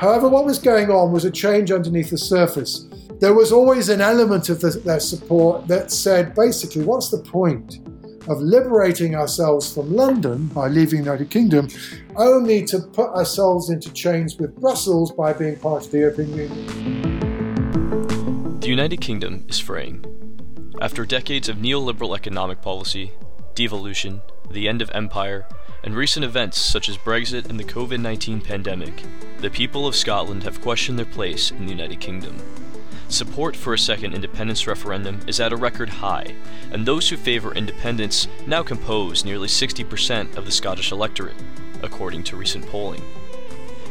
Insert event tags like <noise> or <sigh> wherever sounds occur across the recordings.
However, what was going on was a change underneath the surface. There was always an element of the, their support that said, basically, what's the point of liberating ourselves from London by leaving the United Kingdom, only to put ourselves into chains with Brussels by being part of the European Union? The United Kingdom is fraying. After decades of neoliberal economic policy, devolution, the end of empire, and recent events such as Brexit and the COVID 19 pandemic, the people of Scotland have questioned their place in the United Kingdom. Support for a second independence referendum is at a record high, and those who favour independence now compose nearly 60% of the Scottish electorate, according to recent polling.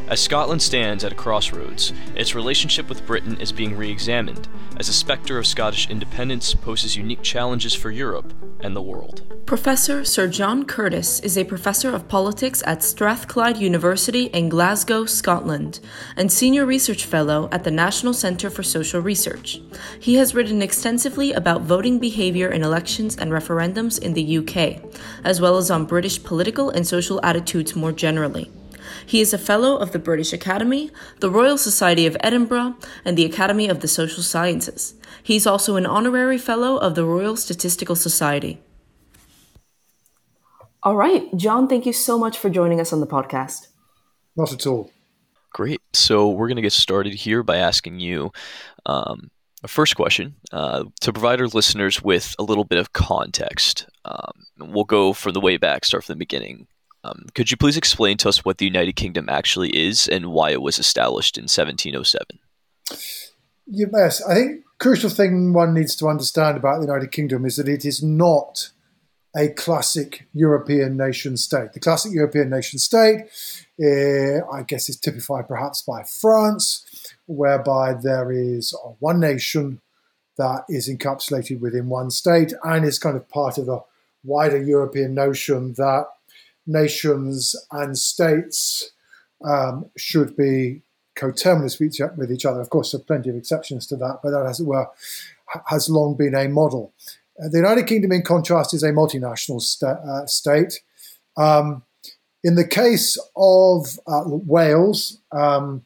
As Scotland stands at a crossroads, its relationship with Britain is being re examined as the spectre of Scottish independence poses unique challenges for Europe and the world. Professor Sir John Curtice is a professor of politics at Strathclyde University in Glasgow, Scotland, and senior research fellow at the National Centre for Social Research. He has written extensively about voting behaviour in elections and referendums in the UK, as well as on British political and social attitudes more generally. He is a Fellow of the British Academy, the Royal Society of Edinburgh, and the Academy of the Social Sciences. He is also an Honorary Fellow of the Royal Statistical Society. All right, John, thank you so much for joining us on the podcast. Not at all. Great. So we're going to get started here by asking you um, a first question uh, to provide our listeners with a little bit of context. Um, we'll go from the way back, start from the beginning. Um, could you please explain to us what the United Kingdom actually is and why it was established in 1707? Yes, I think crucial thing one needs to understand about the United Kingdom is that it is not a classic European nation state. The classic European nation state, uh, I guess, is typified perhaps by France, whereby there is one nation that is encapsulated within one state and is kind of part of the wider European notion that nations and states um, should be coterminous with each other. Of course, there are plenty of exceptions to that, but that, as it were, has long been a model. Uh, the United Kingdom, in contrast, is a multinational st- uh, state. Um, in the case of uh, Wales, um,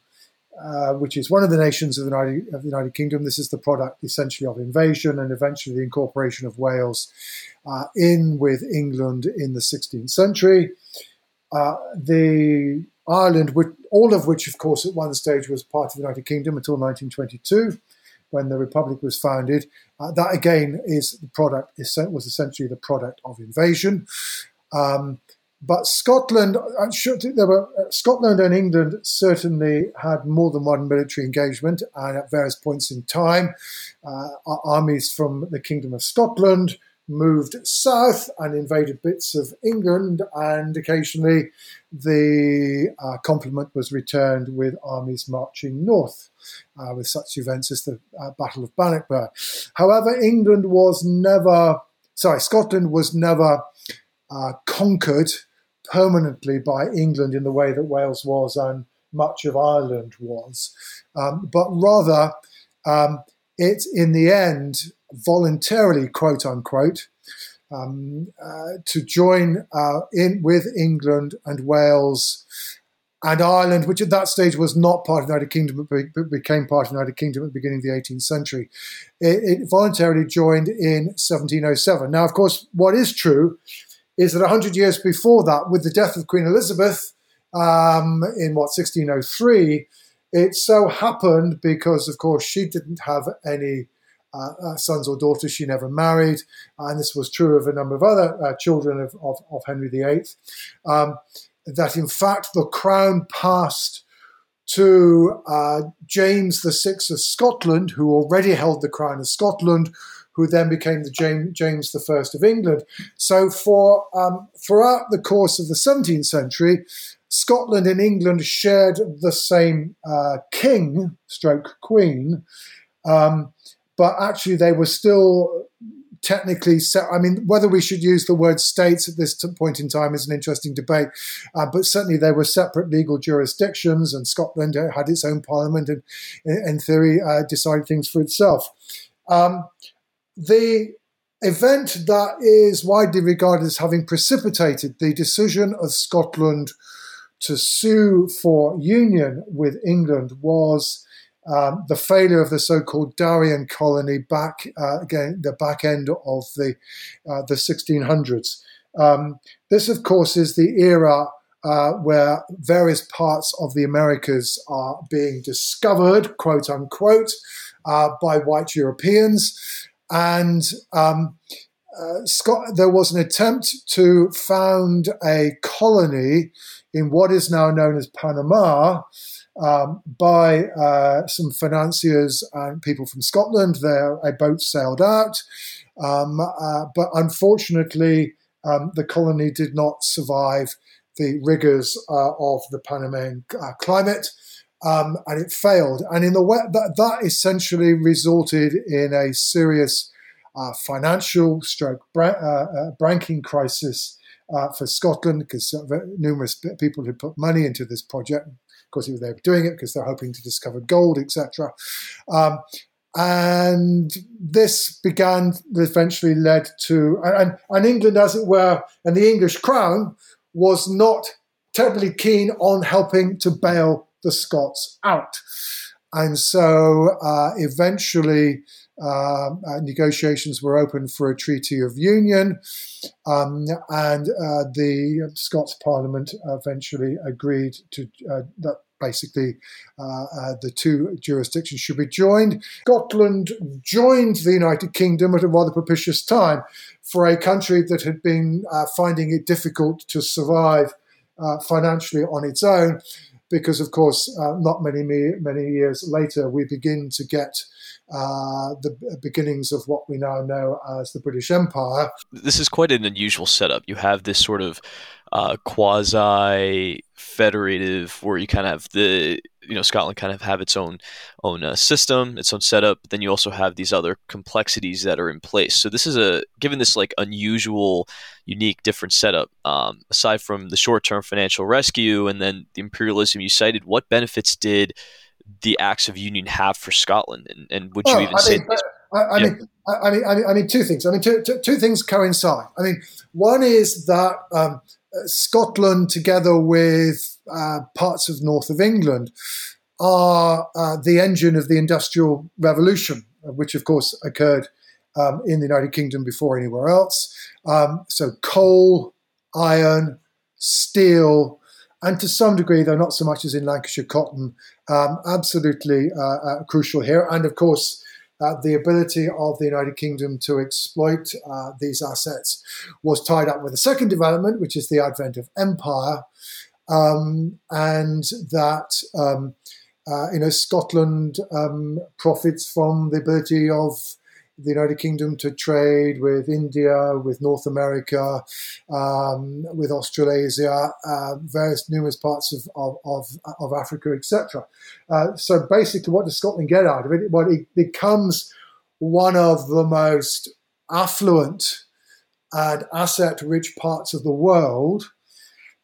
uh, which is one of the nations of the, United, of the, United, Kingdom, this is the product essentially of invasion and eventually the incorporation of Wales uh, in with England in the 16th century. Uh, the Ireland, all of which, of course, at one stage was part of the United Kingdom until 1922, when the Republic was founded. Uh, that again is the product was essentially the product of invasion. Um, but Scotland, sure there were uh, Scotland and England certainly had more than one military engagement, and at various points in time, uh, armies from the Kingdom of Scotland moved south and invaded bits of England, and occasionally the uh, complement was returned with armies marching north, uh, with such events as the uh, Battle of Bannockburn. However, England was never, sorry, Scotland was never uh, conquered permanently by England in the way that Wales was and much of Ireland was, um, but rather um, it, in the end, voluntarily, quote unquote, um, uh, to join uh, in with England and Wales and Ireland, which at that stage was not part of the United Kingdom, but became part of the United Kingdom at the beginning of the 18th century. It, it voluntarily joined in 1707. Now, of course, what is true is that 100 years before that, with the death of Queen Elizabeth um, in what, 1603, it so happened because, of course, she didn't have any uh, uh, sons or daughters. She never married, and this was true of a number of other uh, children of, of, of, Henry VIII. Um, that in fact the crown passed to uh, James VI of Scotland, who already held the crown of Scotland, who then became the James, James I of England. So for um, throughout the course of the 17th century, Scotland and England shared the same uh, king, stroke queen, um, but actually they were still technically set. I mean, whether we should use the word states at this point in time is an interesting debate, uh, but certainly they were separate legal jurisdictions, and Scotland had its own parliament and, in theory, uh, decided things for itself. Um, the event that is widely regarded as having precipitated the decision of Scotland to sue for union with England was um, the failure of the so-called Darien colony back uh, again the back end of the uh, the 1600s. Um, this, of course, is the era uh, where various parts of the Americas are being discovered, quote unquote, uh, by white Europeans, and um, uh, Scott, there was an attempt to found a colony in what is now known as Panama um, by uh, some financiers and people from Scotland. There, a boat sailed out, um, uh, but unfortunately, um, the colony did not survive the rigors uh, of the Panamanian uh, climate. Um, and it failed, and in the way that, that essentially resulted in a serious uh, financial stroke bra- banking crisis uh, for Scotland because numerous people had put money into this project. Of course, they were doing it because they're hoping to discover gold, etc. Um, and this began, eventually led to, and, and England, as it were, and the English crown was not terribly keen on helping to bail the Scots out. And so uh, eventually, um, uh, negotiations were opened for a treaty of union, um, and uh, the Scots Parliament eventually agreed to uh, that basically uh, the two jurisdictions should be joined. Scotland joined the United Kingdom at a rather propitious time for a country that had been finding it difficult to survive financially on its own because, of course, uh, not many many years later, we begin to get uh, the beginnings of what we now know as the British Empire. This is quite an unusual setup. You have this sort of uh, quasi federative, where you kind of have the you know Scotland kind of have its own own uh, system, its own setup. But then you also have these other complexities that are in place. So this is a given this like unusual, unique, different setup. Um, aside from the short term financial rescue and then the imperialism you cited, what benefits did the acts of union have for Scotland? And, and would you even I say? Mean, I, I, yeah. mean, I, mean, I mean, I mean, two things. I mean, two, two, two things coincide. I mean, one is that um, Scotland, together with uh, parts of north of England, are uh, the engine of the Industrial Revolution, which, of course, occurred um, in the United Kingdom before anywhere else. Um, so, coal, iron, steel, and to some degree, though not so much as in Lancashire cotton, um, absolutely uh, uh, crucial here. And of course, uh, the ability of the United Kingdom to exploit uh, these assets was tied up with a second development, which is the advent of empire, um, and that um, uh, you know Scotland um, profits from the ability of the United Kingdom to trade with India, with North America, um, with Australasia, uh, various numerous parts of, of, of, of Africa, etc. Uh, so basically, what does Scotland get out of it? Well, it becomes one of the most affluent and asset-rich parts of the world.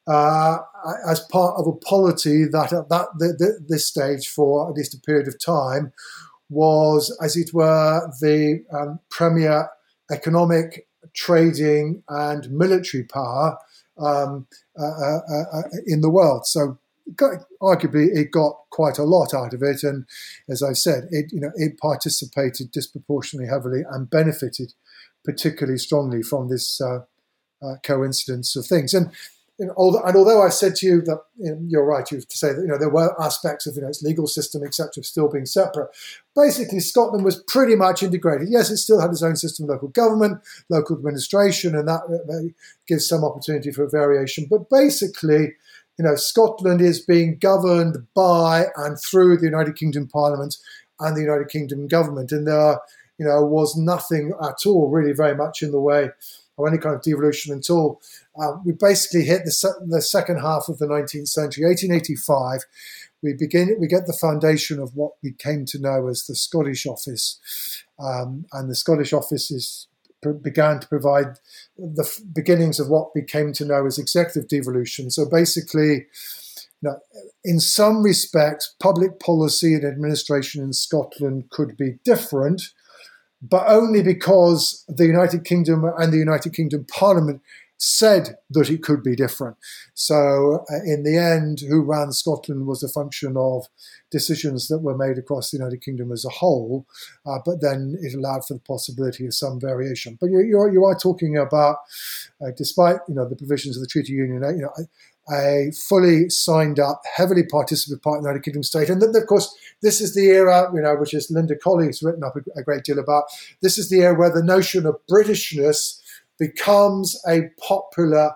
Uh, as part of a polity that at that this stage, for at least a period of time, was, as it were, the um, premier economic, trading, and military power um, uh, uh, uh, uh in the world. So, got, arguably, it got quite a lot out of it, and as I said, it you know it participated disproportionately heavily and benefited particularly strongly from this uh, uh, coincidence of things. And and although I said to you that you you're right, you have to say that you know there were aspects of you know its legal system, etc., still being separate. Basically, Scotland was pretty much integrated. Yes, it still had its own system of local government, local administration, and that gives some opportunity for variation. But basically, you know, Scotland is being governed by and through the United Kingdom Parliament and the United Kingdom government, and there, you know, was nothing at all really very much in the way or any kind of devolution until uh, we basically hit the, se- the second half of the 19th century, 1885. We begin. We get the foundation of what we came to know as the Scottish Office, um, and the Scottish Office is began to provide the beginnings of what we came to know as executive devolution. So basically, you know, in some respects, public policy and administration in Scotland could be different, but only because the United Kingdom and the United Kingdom Parliament said that it could be different. So, uh, in the end, who ran Scotland was a function of decisions that were made across the United Kingdom as a whole, uh, but then it allowed for the possibility of some variation. But you, you're, you are talking about, uh, despite you know the provisions of the Treaty Union, you know. A fully signed up, heavily participative part of the United Kingdom state, and then, of course, this is the era, you know, which is Linda Colley's written up a, a great deal about. This is the era where the notion of Britishness becomes a popular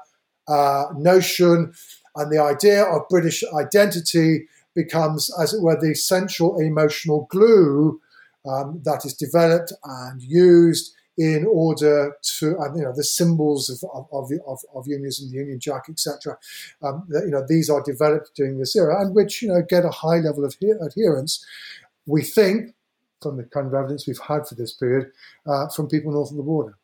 uh, notion, and the idea of British identity becomes, as it were, the central emotional glue um, that is developed and used in order to, you know, the symbols of, of, of, of, of unionism, the Union Jack, etc. Um, you know, these are developed during this era, and which you know get a high level of adherence. We think, from the kind of evidence we've had for this period, uh, from people north of the border.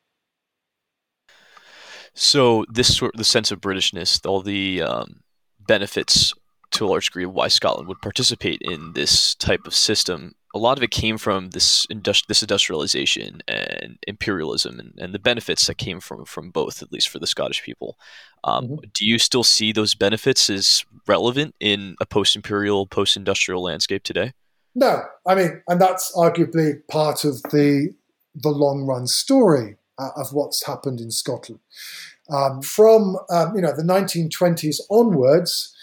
So this sort, of the sense of Britishness, all the um, benefits to a large degree of why Scotland would participate in this type of system. A lot of it came from this industri- this industrialization and imperialism, and, and, the benefits that came from from both, at least for the Scottish people. Um, mm-hmm. Do you still see those benefits as relevant in a post-imperial, post-industrial landscape today? No, I mean, and that's arguably part of the the long run story uh, of what's happened in Scotland. Um, from um, you know the 1920s onwards,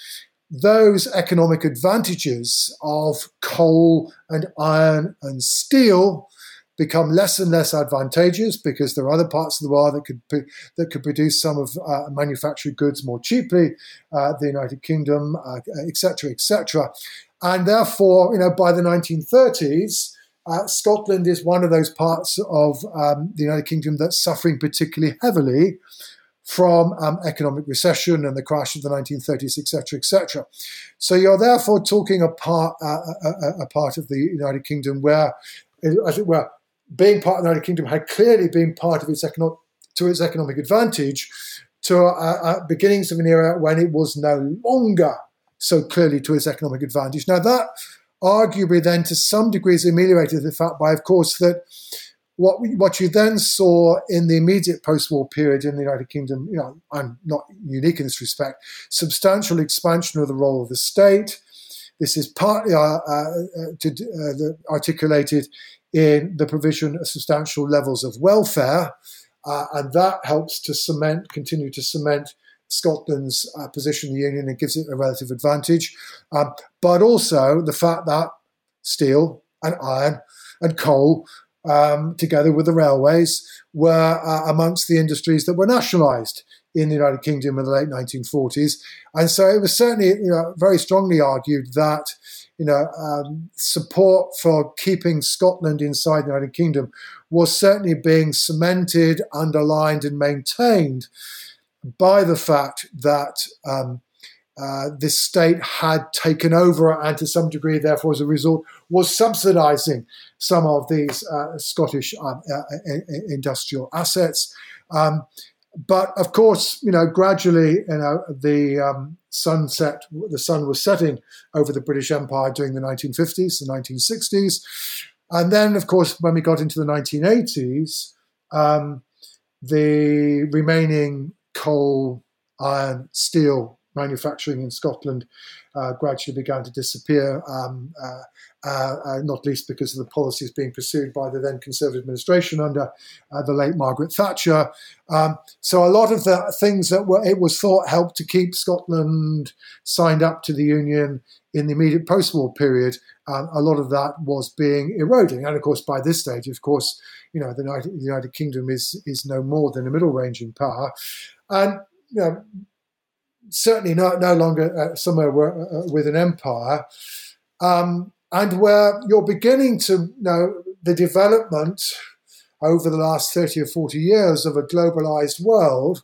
those economic advantages of coal and iron and steel become less and less advantageous because there are other parts of the world that could that could produce some of uh, manufactured goods more cheaply, uh, the United Kingdom, etc., uh, etc. And therefore, you know, by the 1930s, uh, Scotland is one of those parts of um, the United Kingdom that's suffering particularly heavily from um, economic recession and the crash of the 1930s, etc., etc. So you're therefore talking a part, uh, a, a, part of the United Kingdom where, as it were, being part of the United Kingdom had clearly been part of its economic to its economic advantage to uh, uh, beginnings of an era when it was no longer so clearly to its economic advantage. Now that arguably then to some degree is ameliorated the fact by, of course, that what what you then saw in the immediate post-war period in the United Kingdom, you know, I'm not unique in this respect, substantial expansion of the role of the state. This is partly uh, uh, to, uh, the, articulated in the provision of substantial levels of welfare, uh, and that helps to cement, continue to cement Scotland's uh, position in the Union and gives it a relative advantage. Um, but also the fact that steel and iron and coal um, together with the railways, were uh, amongst the industries that were nationalised in the United Kingdom in the late 1940s. And so it was certainly you know, very strongly argued that you know, um, support for keeping Scotland inside the United Kingdom was certainly being cemented, underlined, and maintained by the fact that um, uh, this state had taken over and to some degree, therefore, as a result, was subsidizing some of these uh, Scottish um, uh, industrial assets. Um, but of course, you know, gradually, you know, the um, sunset, the sun was setting over the British Empire during the 1950s, the 1960s. And then, of course, when we got into the 1980s, um, the remaining coal, iron, steel manufacturing in Scotland uh, gradually began to disappear, um, uh, uh, uh, not least because of the policies being pursued by the then Conservative administration under uh, the late Margaret Thatcher. Um, so a lot of the things that were, it was thought helped to keep Scotland signed up to the Union in the immediate post-war period, um, a lot of that was being eroding. And of course, by this stage, of course, you know, the United, the United Kingdom is is no more than a middle-ranging power. And you know, certainly no, no longer uh, somewhere where, uh, uh, with an empire, um, and where you're beginning to know the development over the last 30 or 40 years of a globalized world,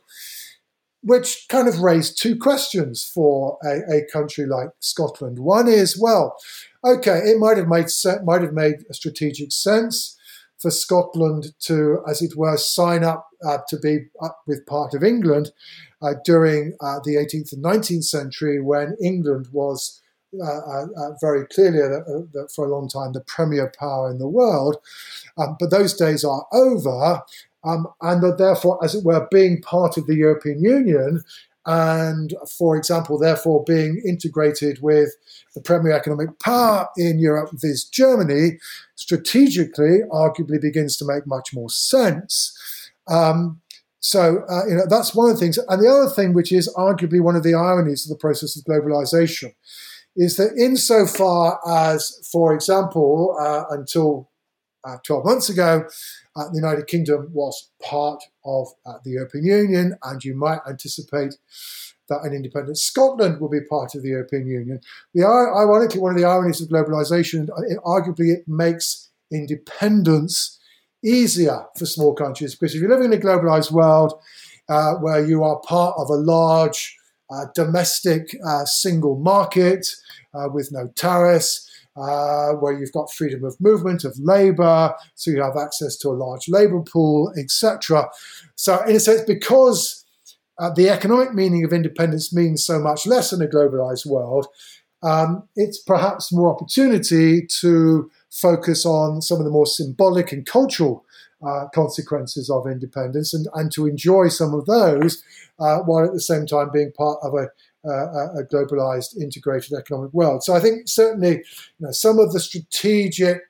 which kind of raised two questions for a, a country like Scotland. One is, well, okay, it might have made might have made a strategic sense for Scotland to, as it were, sign up uh, to be up with part of England uh, during uh, the 18th and 19th century when England was uh, uh, uh, very clearly for a long time the premier power in the world. Um, but those days are over. um, and that therefore, as it were, being part of the European Union and, for example, therefore being integrated with the premier economic power in Europe, viz. Germany, strategically, arguably begins to make much more sense. Um, so, uh, you know, that's one of the things. And the other thing, which is arguably one of the ironies of the process of globalization, is that insofar as, for example, uh, until uh, 12 months ago, uh, the United Kingdom was part of uh, the European Union, and you might anticipate that an independent Scotland will be part of the European Union. The ironically, one of the ironies of globalization, it, arguably, it makes independence easier for small countries because if you're living in a globalized world uh, where you are part of a large uh, domestic uh, single market uh, with no tariffs, uh, where you've got freedom of movement of labor, so you have access to a large labor pool, etc. So, in a sense, because uh, the economic meaning of independence means so much less in a globalized world, um, it's perhaps more opportunity to focus on some of the more symbolic and cultural uh, consequences of independence and, and to enjoy some of those uh, while at the same time being part of a, uh, a globalized, integrated economic world. So I think certainly you know, some of the strategic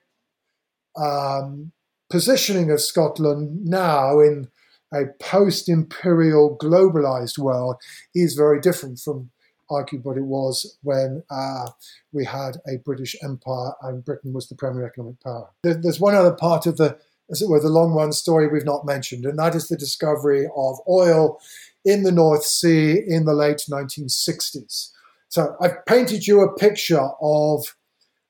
um, positioning of Scotland now in a post imperial globalized world is very different from arguably what it was when uh, we had a British Empire and Britain was the primary economic power. There's one other part of the, as it were, the long run story we've not mentioned, and that is the discovery of oil in the North Sea in the late 1960s. So I've painted you a picture of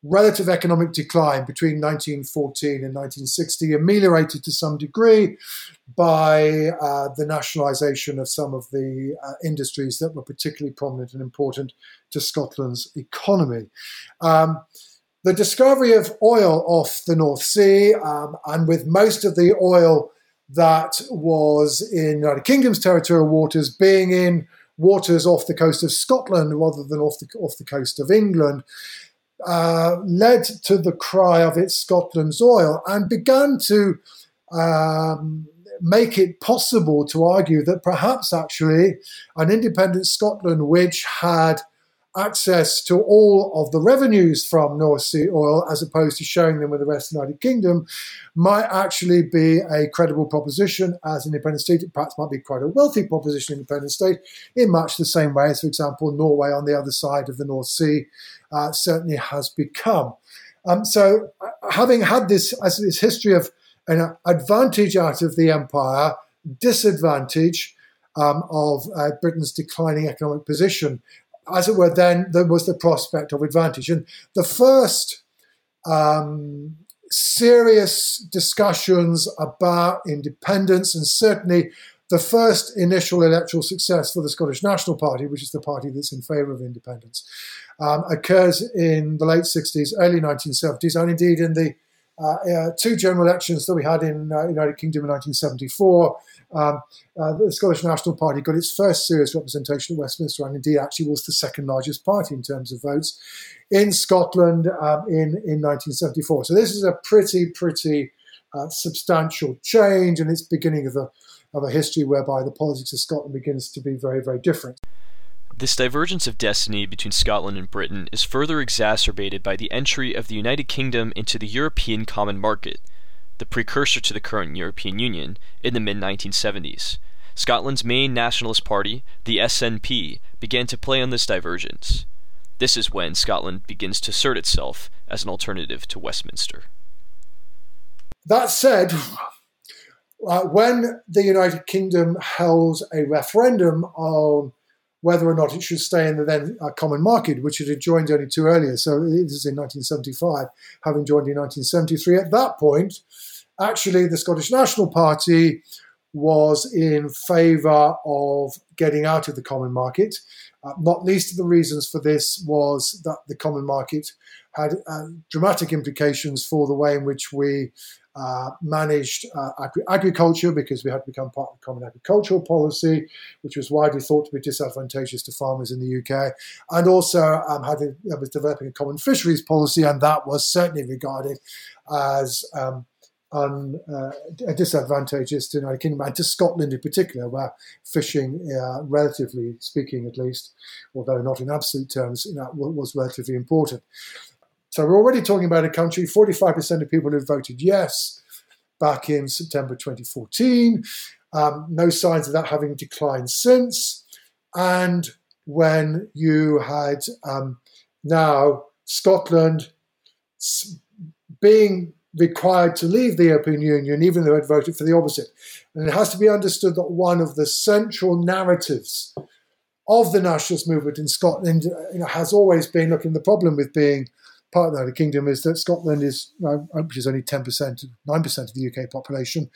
relative economic decline between 1914 and 1960, ameliorated to some degree by uh, the nationalisation of some of the uh, industries that were particularly prominent and important to Scotland's economy. Um, the discovery of oil off the North Sea, um, and with most of the oil that was in the United Kingdom's territorial waters being in waters off the coast of Scotland rather than off the, off the coast of England, uh, led to the cry of it's Scotland's oil and began to um, make it possible to argue that perhaps actually an independent Scotland, which had access to all of the revenues from North Sea oil as opposed to sharing them with the rest of the United Kingdom might actually be a credible proposition as an independent state. It perhaps might be quite a wealthy proposition, independent state, in much the same way as, for example, Norway on the other side of the North Sea uh, certainly has become. Um, so, uh, having had this as this history of an advantage out of the empire, disadvantage um, of uh, Britain's declining economic position, as it were, then there was the prospect of advantage. And the first um, serious discussions about independence, and certainly the first initial electoral success for the Scottish National Party, which is the party that's in favour of independence, um, occurs in the late 60s, early 1970s, and indeed in the uh, uh, two general elections that we had in uh, United Kingdom in 1974 um, uh, the Scottish National Party got its first serious representation at Westminster and indeed actually was the second largest party in terms of votes in Scotland um, in, in 1974. So this is a pretty, pretty uh, substantial change and it's beginning of a, of a history whereby the politics of Scotland begins to be very, very different. This divergence of destiny between Scotland and Britain is further exacerbated by the entry of the United Kingdom into the European Common Market – the precursor to the current European Union, in the mid 1970s. Scotland's main nationalist party, the SNP, began to play on this divergence. This is when Scotland begins to assert itself as an alternative to Westminster. That said, uh, when the United Kingdom held a referendum on whether or not it should stay in the then uh, common market, which it had joined only two earlier. So this is in 1975, having joined in 1973. At that point, actually, the Scottish National Party was in favour of getting out of the common market. Uh, not least of the reasons for this was that the common market had uh, dramatic implications for the way in which we uh, managed uh, agri- agriculture because we had become part of the common agricultural policy, which was widely thought to be disadvantageous to farmers in the UK, and also um, had a, was developing a common fisheries policy, and that was certainly regarded as um, un, uh, disadvantageous to the United Kingdom and to Scotland in particular, where fishing, uh, relatively speaking at least, although not in absolute terms, you know, was relatively important. So we're already talking about a country, 45% of people who voted yes back in September 2014. Um, no signs of that having declined since. And when you had um, now Scotland being required to leave the European Union, even though it voted for the opposite. And it has to be understood that one of the central narratives of the nationalist movement in Scotland you know, has always been looking, the problem with being part of the United Kingdom is that Scotland is, which is only 10%, 9% of the UK population,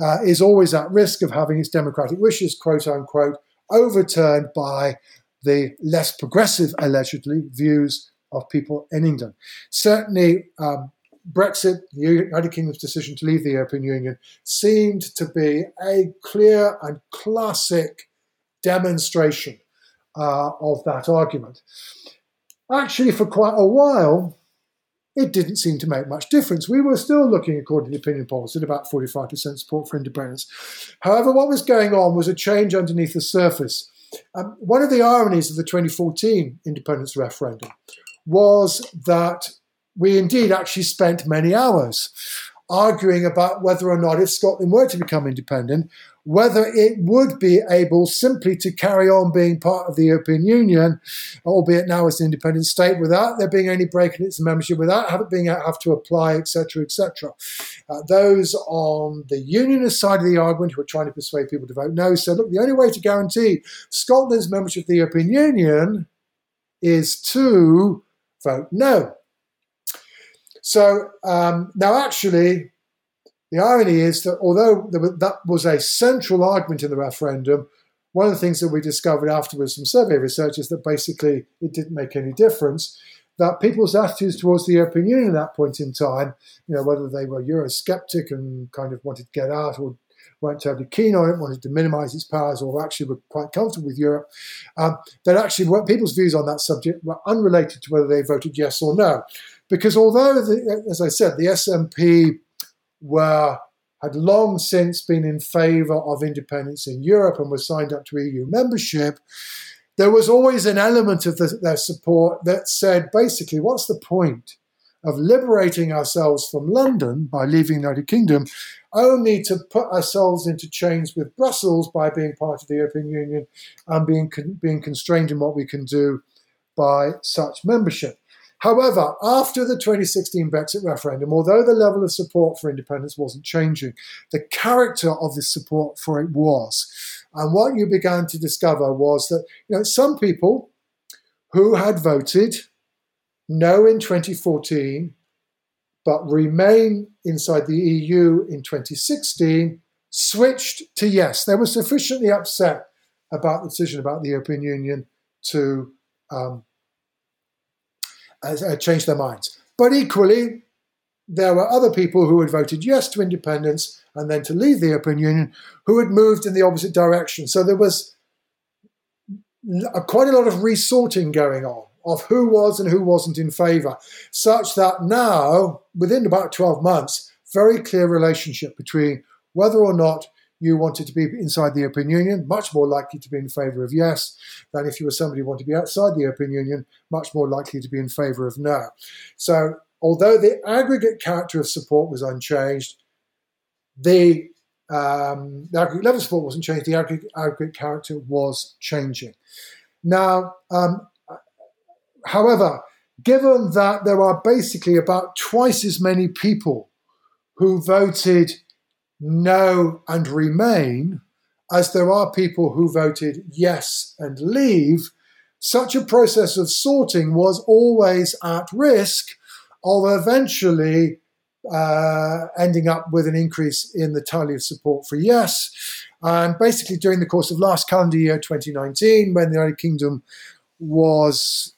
uh, is always at risk of having its democratic wishes, quote unquote, overturned by the less progressive, allegedly, views of people in England. Certainly, um, Brexit, the United Kingdom's decision to leave the European Union, seemed to be a clear and classic demonstration uh, of that argument. Actually, for quite a while, it didn't seem to make much difference. We were still looking, according to opinion polls, at about 45% support for independence. However, what was going on was a change underneath the surface. Um, one of the ironies of the 2014 independence referendum was that we indeed actually spent many hours arguing about whether or not, if Scotland were to become independent, whether it would be able simply to carry on being part of the European Union, albeit now as an independent state, without there being any break in its membership, without having being have to apply, etc., etc. Uh, those on the unionist side of the argument, who are trying to persuade people to vote no, said, look, the only way to guarantee Scotland's membership of the European Union is to vote no. So um, now, actually, the irony is that although that was a central argument in the referendum, one of the things that we discovered afterwards from survey research is that basically it didn't make any difference. That people's attitudes towards the European Union at that point in time, you know, whether they were Eurosceptic and kind of wanted to get out or weren't terribly keen on it, wanted to minimize its powers, or actually were quite comfortable with Europe, um, that actually people's views on that subject were unrelated to whether they voted yes or no. Because although, the, as I said, the SNP were had long since been in favour of independence in Europe and were signed up to EU membership, there was always an element of the, their support that said basically, what's the point of liberating ourselves from London by leaving the United Kingdom, only to put ourselves into chains with Brussels by being part of the European Union and being, being constrained in what we can do by such membership? However, after the 2016 Brexit referendum, although the level of support for independence wasn't changing, the character of the support for it was. And what you began to discover was that you know some people who had voted no in 2014 but remain inside the EU in 2016 switched to yes. They were sufficiently upset about the decision about the European Union to um, uh, changed their minds. But equally, there were other people who had voted yes to independence and then to leave the European Union who had moved in the opposite direction. So there was a, quite a lot of resorting going on of who was and who wasn't in favour, such that now, within about 12 months, very clear relationship between whether or not you wanted to be inside the European Union, much more likely to be in favour of yes than if you were somebody who wanted to be outside the European Union, much more likely to be in favour of no. So, although the aggregate character of support was unchanged, the, um, the aggregate level support wasn't changed, the aggregate, aggregate character was changing. Now, um, however, given that there are basically about twice as many people who voted no and remain, as there are people who voted yes and leave, such a process of sorting was always at risk of eventually uh, ending up with an increase in the tally of support for yes. And basically, during the course of last calendar year, 2019, when the United Kingdom was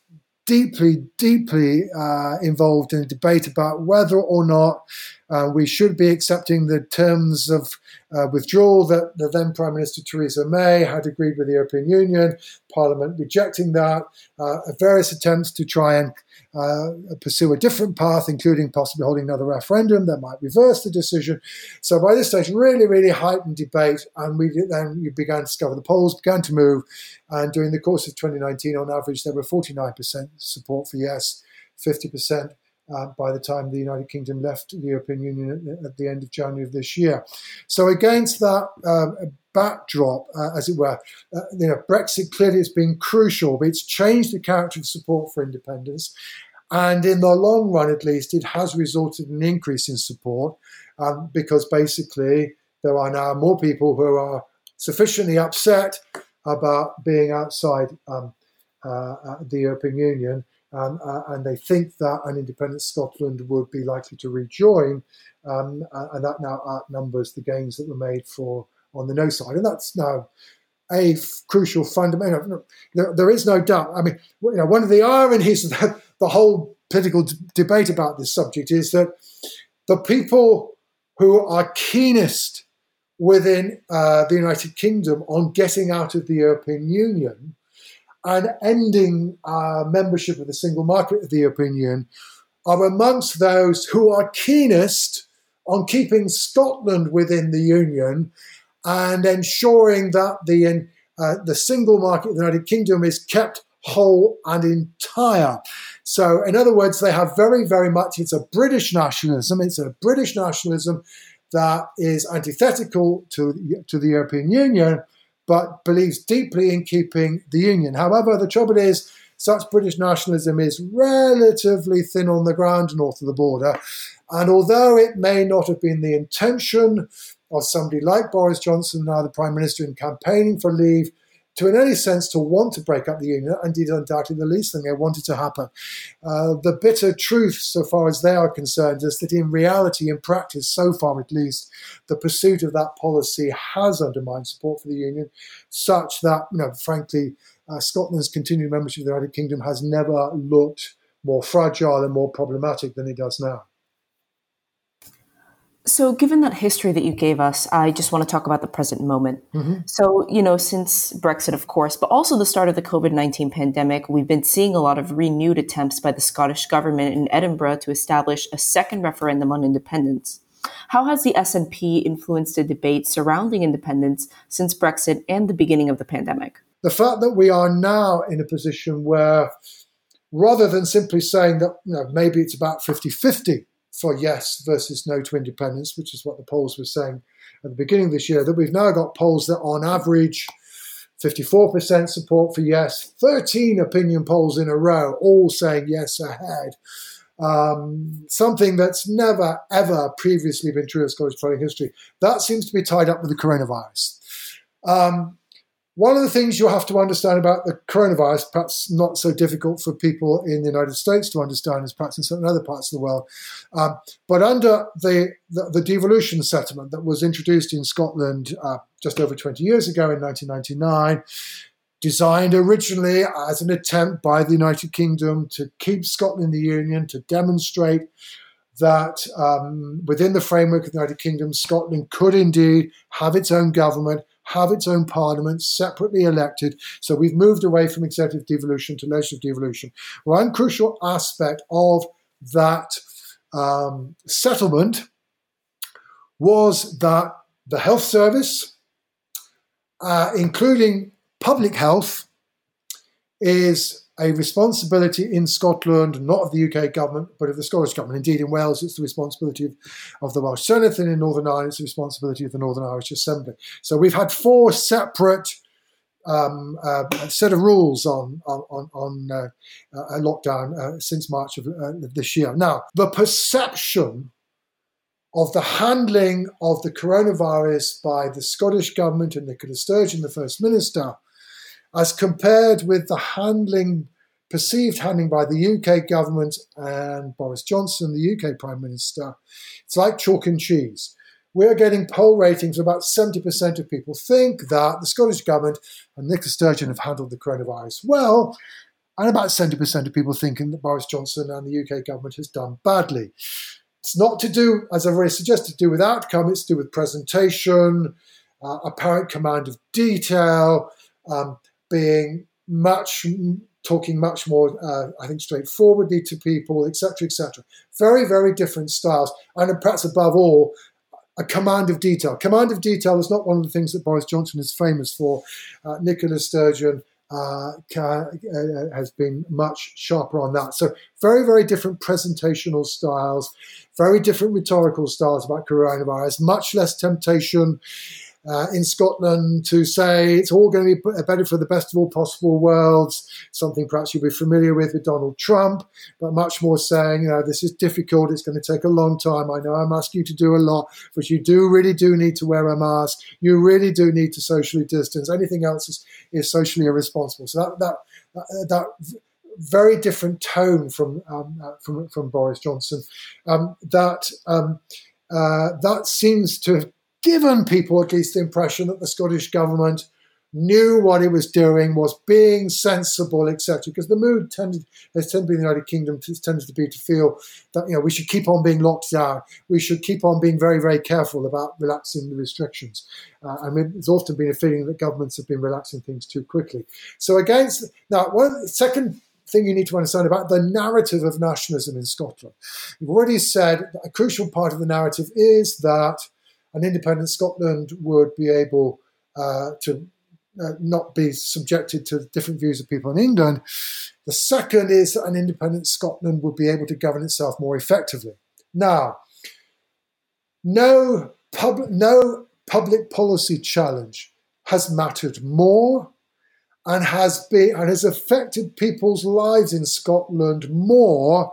deeply, deeply uh, involved in a debate about whether or not uh, we should be accepting the terms of uh, withdrawal that the then Prime Minister Theresa May had agreed with the European Union, Parliament rejecting that, uh, various attempts to try and uh, pursue a different path, including possibly holding another referendum that might reverse the decision. So by this stage, really, really heightened debate, and we then you began to discover the polls began to move, and during the course of 2019, on average, there were 49% support for yes, 50% uh, by the time the United Kingdom left the European Union at, the end of January of this year. So against that um, backdrop, uh, as it were, uh, you know, Brexit clearly has been crucial, but it's changed the character of support for independence. And in the long run, at least, it has resulted in an increase in support um, because basically there are now more people who are sufficiently upset about being outside um, uh, uh the European Union um, uh, and they think that an independent Scotland would be likely to rejoin, um, and that now outnumbers the gains that were made for on the no side, and that's now a f- crucial fundamental. There, there is no doubt. I mean, you know, one of the ironies of the, <laughs> the whole political d- debate about this subject is that the people who are keenest within uh, the United Kingdom on getting out of the European Union and ending uh, membership of the single market of the European Union are amongst those who are keenest on keeping Scotland within the Union and ensuring that the uh, the single market of the United Kingdom is kept whole and entire. So, in other words, they have very, very much, it's a British nationalism. It's a British nationalism that is antithetical to, to the European Union, but believes deeply in keeping the Union. However, the trouble is, such British nationalism is relatively thin on the ground north of the border. And although it may not have been the intention of somebody like Boris Johnson, now the Prime Minister, in campaigning for leave, to in any sense to want to break up the union, indeed undoubtedly the least thing they wanted to happen. Uh, the bitter truth, so far as they are concerned, is that in reality, in practice, so far at least, the pursuit of that policy has undermined support for the union, such that, you know, frankly, uh, Scotland's continued membership of the United Kingdom has never looked more fragile and more problematic than it does now. So, given that history that you gave us, I just want to talk about the present moment. Mm-hmm. So, you know, since Brexit, of course, but also the start of the COVID 19 pandemic, we've been seeing a lot of renewed attempts by the Scottish government in Edinburgh to establish a second referendum on independence. How has the SNP influenced the debate surrounding independence since Brexit and the beginning of the pandemic? The fact that we are now in a position where, rather than simply saying that you know, maybe it's about 50 50, for yes versus no to independence, which is what the polls were saying at the beginning of this year, that we've now got polls that on average 54% support for yes, 13 opinion polls in a row, all saying yes ahead. Um, something that's never, ever previously been true of Scottish polling history. That seems to be tied up with the coronavirus. Um, one of the things you'll have to understand about the coronavirus, perhaps not so difficult for people in the United States to understand as perhaps in certain other parts of the world, um, but under the, the, the, devolution settlement that was introduced in Scotland uh, just over 20 years ago in 1999, designed originally as an attempt by the United Kingdom to keep Scotland in the Union, to demonstrate that um, within the framework of the United Kingdom, Scotland could indeed have its own government, have its own parliament, separately elected. So we've moved away from executive devolution to legislative devolution. One crucial aspect of that um, settlement was that the health service, uh, including public health, is a responsibility in Scotland, not of the UK government, but of the Scottish government. Indeed, in Wales, it's the responsibility of, of the Welsh Senedd, and in Northern Ireland, it's the responsibility of the Northern Irish Assembly. So we've had four separate um, uh, set of rules on on, on uh, uh, lockdown uh, since March of uh, this year. Now, the perception of the handling of the coronavirus by the Scottish government and Nicola Sturgeon, the First Minister, as compared with the handling, perceived handling by the UK government and Boris Johnson, the UK Prime Minister. It's like chalk and cheese. We're getting poll ratings about 70% of people think that the Scottish government and Nicola Sturgeon have handled the coronavirus well, and about 70% of people thinking that Boris Johnson and the UK government has done badly. it's not to do, as I've already suggested, to do with outcome. It's to do with presentation, uh, apparent command of detail, um, being much talking much more, uh, I think, straightforwardly to people, etc., etc. Very, very different styles, and perhaps above all, a command of detail. Command of detail is not one of the things that Boris Johnson is famous for. Uh, Nicola Sturgeon uh, uh, has been much sharper on that. So, very, very different presentational styles, very different rhetorical styles about coronavirus, much less temptation uh, in Scotland to say it's all going to be better for the best of all possible worlds, something perhaps you'll be familiar with with Donald Trump, but much more saying, you know, this is difficult, it's going to take a long time. I know I'm asking you to do a lot, but you do really do need to wear a mask. You really do need to socially distance. Anything else is, is socially irresponsible. So that, that, that, that very different tone from um, uh, from from Boris Johnson. Um, that um, uh, that seems to have given people at least the impression that the Scottish government knew what it was doing, was being sensible, etc. Because the mood tended, has tended to be in the United Kingdom, tends to be to feel that you know we should keep on being locked down, we should keep on being very, very careful about relaxing the restrictions. Uh, I mean, there's often been a feeling that governments have been relaxing things too quickly. So against now, one second thing you need to understand about the narrative of nationalism in Scotland. We've already said a crucial part of the narrative is that an independent Scotland would be able uh, to uh, not be subjected to different views of people in England. The second is that an independent Scotland would be able to govern itself more effectively. Now, no, pub- no public policy challenge has mattered more and has been and has affected people's lives in Scotland more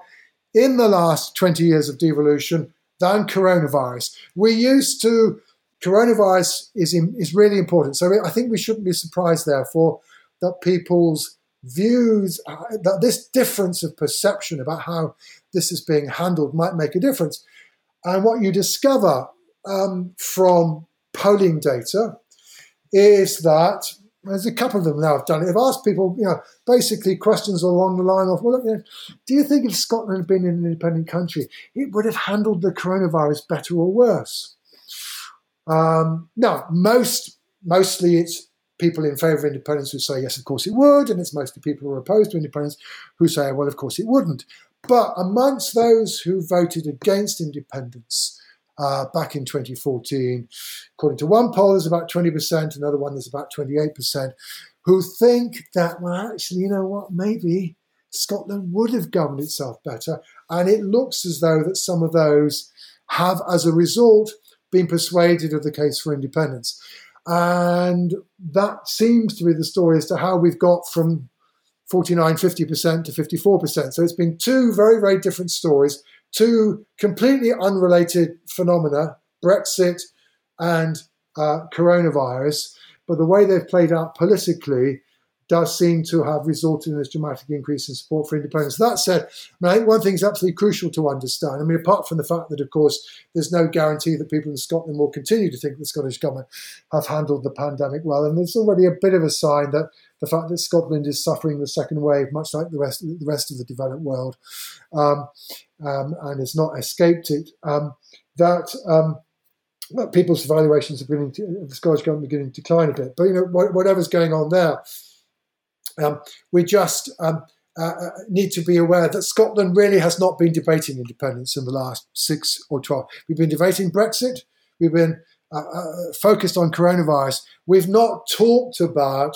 in the last 20 years of devolution than coronavirus. We used to, coronavirus is, is really important. So I think we shouldn't be surprised, therefore, that people's views, uh, that this difference of perception about how this is being handled might make a difference. And what you discover um, from polling data is that there's a couple of them now have done it. They've asked people, you know, basically questions along the line of, well, do you think if Scotland had been an independent country, it would have handled the coronavirus better or worse? Um, no, most mostly it's people in favour of independence who say yes, of course it would, and it's mostly people who are opposed to independence who say, well, of course it wouldn't. But amongst those who voted against independence, uh, back in 2014. According to one poll, there's about 20%, another one there's about 28%, who think that, well, actually, you know what, maybe Scotland would have governed itself better. And it looks as though that some of those have, as a result, been persuaded of the case for independence. And that seems to be the story as to how we've got from 49, 50% to 54%. So it's been two very, very different stories two completely unrelated phenomena Brexit and uh, coronavirus. But the way they've played out politically does seem to have resulted in this dramatic increase in support for independence. That said, I, think one thing is absolutely crucial to understand. I mean, apart from the fact that, of course, there's no guarantee that people in Scotland will continue to think the Scottish government have handled the pandemic well, and there's already a bit of a sign that the fact that Scotland is suffering the second wave, much like the rest the rest of the developed world, um, um, and has not escaped it. Um, that um, people's evaluations are beginning to, the Scottish government beginning to decline a bit. But you know, whatever's going on there, um, we just um, uh, uh, need to be aware that Scotland really has not been debating independence in the last six or twelve. We've been debating Brexit. We've been uh, uh, focused on coronavirus. We've not talked about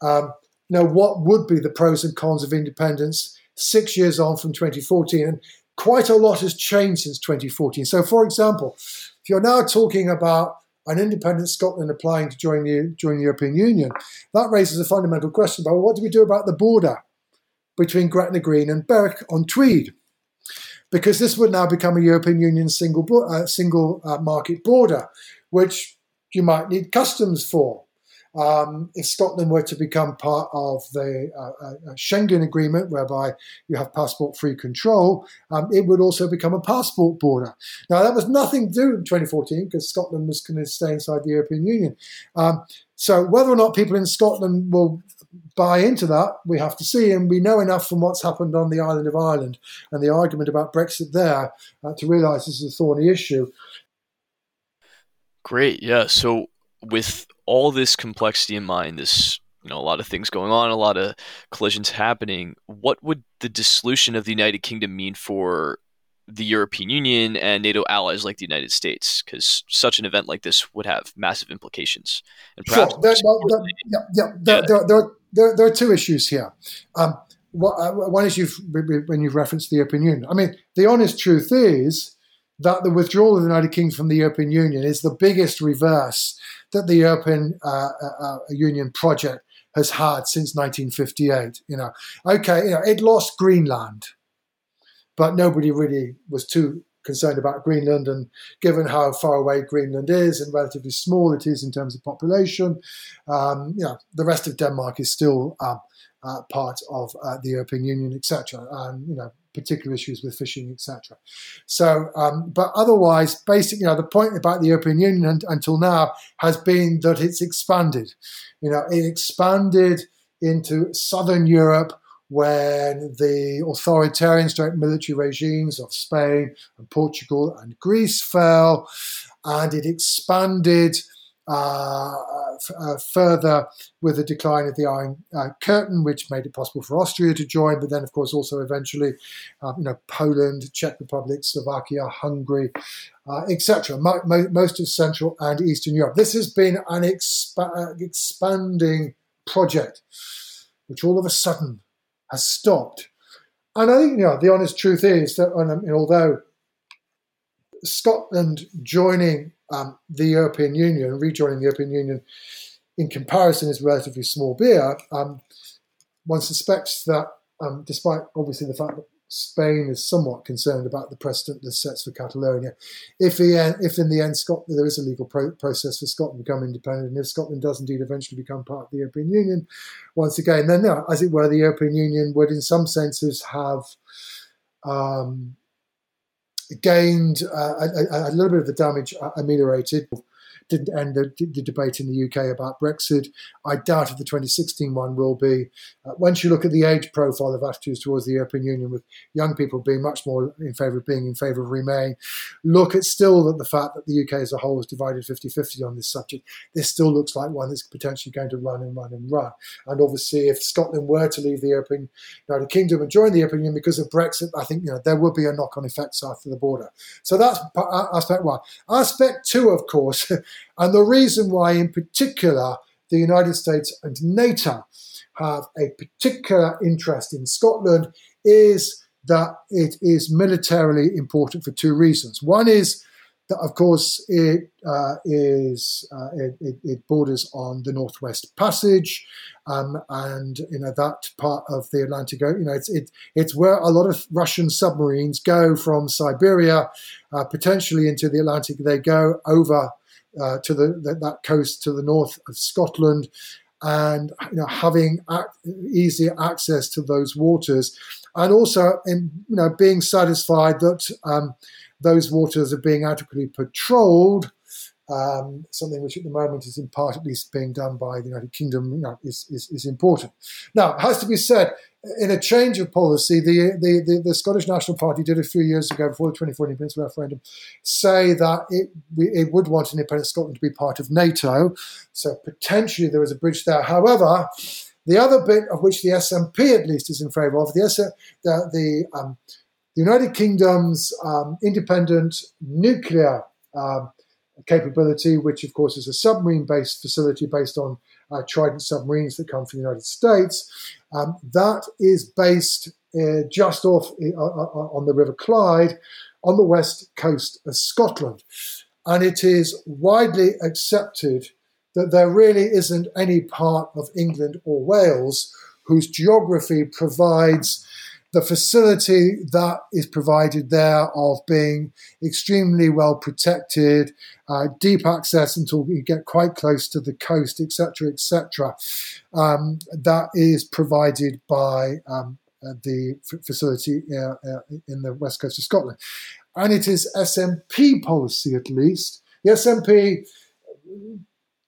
um, you know, what would be the pros and cons of independence six years on from 2014? And quite a lot has changed since 2014. So, for example, if you're now talking about an independent Scotland applying to join the, join the European Union, that raises a fundamental question about well, what do we do about the border between Gretna Green and Berwick on Tweed? Because this would now become a European Union single, uh, single uh, market border, which you might need customs for. Um, if Scotland were to become part of the uh, uh, Schengen agreement, whereby you have passport free control, um, it would also become a passport border. Now, that was nothing to do in 2014 because Scotland was going to stay inside the European Union. Um, so, whether or not people in Scotland will buy into that, we have to see. And we know enough from what's happened on the island of Ireland and the argument about Brexit there uh, to realise this is a thorny issue. Great. Yeah. So, with all this complexity in mind, this you know a lot of things going on, a lot of collisions happening. What would the dissolution of the United Kingdom mean for the European Union and NATO allies like the United States? Because such an event like this would have massive implications. And perhaps sure. there, there, <laughs> yeah, yeah, there, yeah. There, there, there, are two issues here. Um, uh, one is you've, when you've referenced the European Union. I mean, the honest truth is that the withdrawal of the United Kingdom from the European Union is the biggest reverse that the European uh, uh, uh Union project has had since 1958. You know, okay, you know, it lost Greenland, but nobody really was too concerned about Greenland. And given how far away Greenland is and relatively small it is in terms of population, um, you know, the rest of Denmark is still um, uh, part of uh, the European Union, etc. And you know, particular issues with fishing, etc. So, um, but otherwise, basically, you know, the point about the European Union until now has been that it's expanded. You know, it expanded into southern Europe when the authoritarian state military regimes of Spain and Portugal and Greece fell, and it expanded uh, uh, further with the decline of the Iron uh, Curtain, which made it possible for Austria to join, but then, of course, also eventually, um, you know, Poland, Czech Republic, Slovakia, Hungary, etc. Mo- mo- most of Central and Eastern Europe. This has been an expa- expanding project, which all of a sudden has stopped. And I think, you know, the honest truth is that, and, although Scotland joining um, the European Union, rejoining the European Union, in comparison is relatively small beer. Um, one suspects that, um, despite obviously the fact that Spain is somewhat concerned about the precedent this sets for Catalonia, if, if in the end Scotland, there is a legal pro- process for Scotland to become independent, and if Scotland does indeed eventually become part of the European Union, once again, then as it were, the European Union would, in some senses, have um, gained uh, a, a, little bit of the damage ameliorated didn't end the, the, debate in the UK about Brexit. I doubt if the 2016 one will be. Uh, once you look at the age profile of attitudes towards the European Union, with young people being much more in favour of being in favour of Remain, look at still that the fact that the UK as a whole is divided 50 50 on this subject, this still looks like one that's potentially going to run and run and run. And obviously, if Scotland were to leave the European United Kingdom and join the European Union because of Brexit, I think you know there will be a knock on effect south of the border. So that's aspect one. Aspect two, of course, <laughs> and the reason why, in particular, the United States and NATO have a particular interest in Scotland is that it is militarily important for two reasons. One is that, of course, it uh, is uh, it, it, borders on the Northwest Passage, um, and you know that part of the Atlantic. You know, it's it, it's where a lot of Russian submarines go from Siberia, uh, potentially into the Atlantic. They go over uh, to the, the, that coast to the north of Scotland, and you know, having ac- easier access to those waters, and also in you know being satisfied that um, those waters are being adequately patrolled um, something which at the moment is in part at least being done by the United Kingdom, you know, is, is, is important. Now, it has to be said, in a change of policy, the, the, the, the, Scottish National Party did a few years ago, before the 2014 independence referendum, say that it, it would want independent Scotland to be part of NATO. So potentially there is a bridge there. However, the other bit of which the SNP at least is in favour of, the, the, the, um, the United Kingdom's um, independent nuclear um, capability, which of course is a submarine based facility based on uh, Trident submarines that come from the United States. Um, that is based uh, just off uh, uh, uh, on the River Clyde on the west coast of Scotland. And it is widely accepted that there really isn't any part of England or Wales whose geography provides the facility that is provided there of being extremely well protected, uh, deep access until you get quite close to the coast, etc., etc. Um, that is provided by um, uh, the f- facility uh, uh, in the west coast of Scotland, and it is SNP policy at least. The SNP,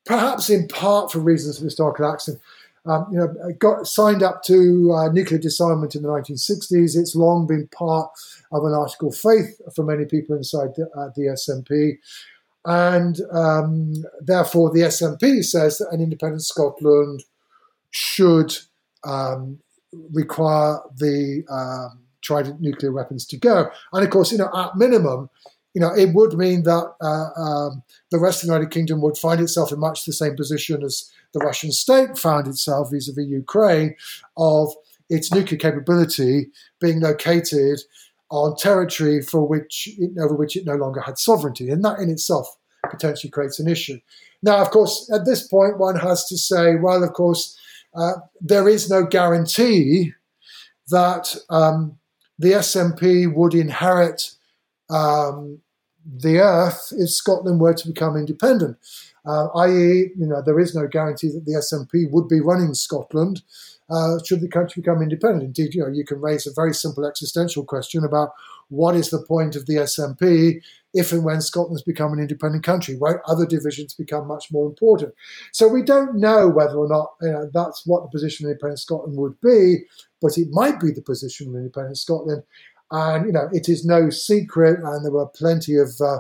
perhaps in part for reasons of historical accent, um, you know, got signed up to uh, nuclear disarmament in the 1960s. It's long been part of an article of faith for many people inside the, uh, the SNP. And um, therefore, the SNP says that an independent Scotland should um, require the um, trident nuclear weapons to go. And of course, you know, at minimum, you know, it would mean that uh, um, the rest of the United Kingdom would find itself in much the same position as the Russian state found itself vis-a-vis Ukraine, of its nuclear capability being located on territory for which it, over which it no longer had sovereignty, and that in itself potentially creates an issue. Now, of course, at this point, one has to say, well, of course, uh, there is no guarantee that um, the SNP would inherit um, the earth if Scotland were to become independent. Uh, i.e., you know, there is no guarantee that the SNP would be running Scotland uh, should the country become independent. Indeed, you know, you can raise a very simple existential question about what is the point of the SNP if and when Scotland's become an independent country, right? Other divisions become much more important. So we don't know whether or not you know, that's what the position of independent Scotland would be, but it might be the position of independent Scotland. And you know, it is no secret, and there were plenty of uh,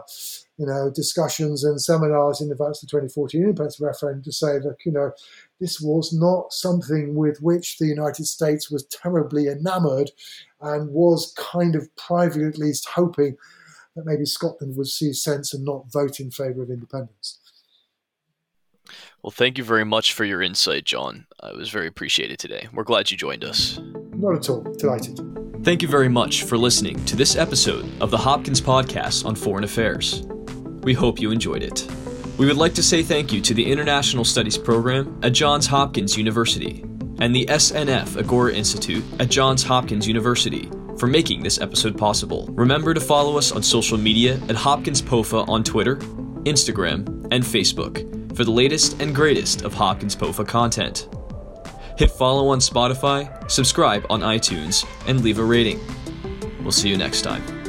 you know discussions and seminars in advance of the 2014 independence referendum to say that you know this was not something with which the United States was terribly enamored, and was kind of privately at least hoping that maybe Scotland would see sense and not vote in favour of independence. Well, thank you very much for your insight, John. it was very appreciated today. We're glad you joined us. Not at all. Delighted. Thank you very much for listening to this episode of the Hopkins Podcast on Foreign Affairs. We hope you enjoyed it. We would like to say thank you to the International Studies Program at Johns Hopkins University and the SNF Agora Institute at Johns Hopkins University for making this episode possible. Remember to follow us on social media at Hopkins POFA on Twitter, Instagram, and Facebook for the latest and greatest of Hopkins POFA content. Hit follow on Spotify, subscribe on iTunes, and leave a rating. We'll see you next time.